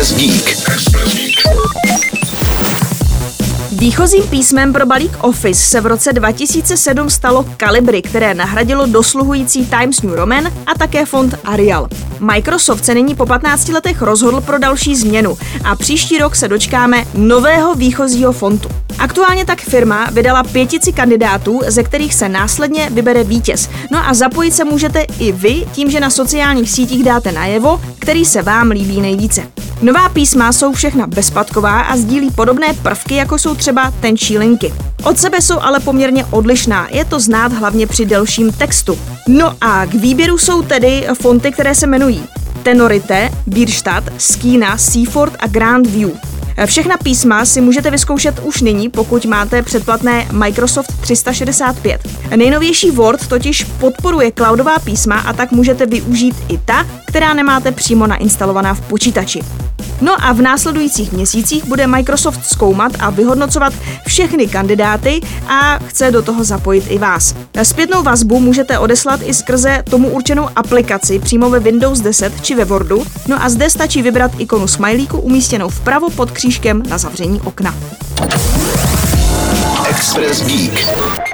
Express Geek. Výchozím písmem pro balík Office se v roce 2007 stalo Calibri, které nahradilo dosluhující Times New Roman a také fond Arial. Microsoft se nyní po 15 letech rozhodl pro další změnu a příští rok se dočkáme nového výchozího fontu. Aktuálně tak firma vydala pětici kandidátů, ze kterých se následně vybere vítěz. No a zapojit se můžete i vy tím, že na sociálních sítích dáte najevo, který se vám líbí nejvíce. Nová písma jsou všechna bezpadková a sdílí podobné prvky, jako jsou třeba tenčí linky. Od sebe jsou ale poměrně odlišná, je to znát hlavně při delším textu. No a k výběru jsou tedy fonty, které se jmenují Tenorite, Bierstadt, Skina, Seaford a Grand View. Všechna písma si můžete vyzkoušet už nyní, pokud máte předplatné Microsoft 365. Nejnovější Word totiž podporuje cloudová písma a tak můžete využít i ta, která nemáte přímo nainstalovaná v počítači. No a v následujících měsících bude Microsoft zkoumat a vyhodnocovat všechny kandidáty a chce do toho zapojit i vás. Zpětnou vazbu můžete odeslat i skrze tomu určenou aplikaci přímo ve Windows 10 či ve Wordu, no a zde stačí vybrat ikonu smajlíku umístěnou vpravo pod křížkem na zavření okna. Express Geek.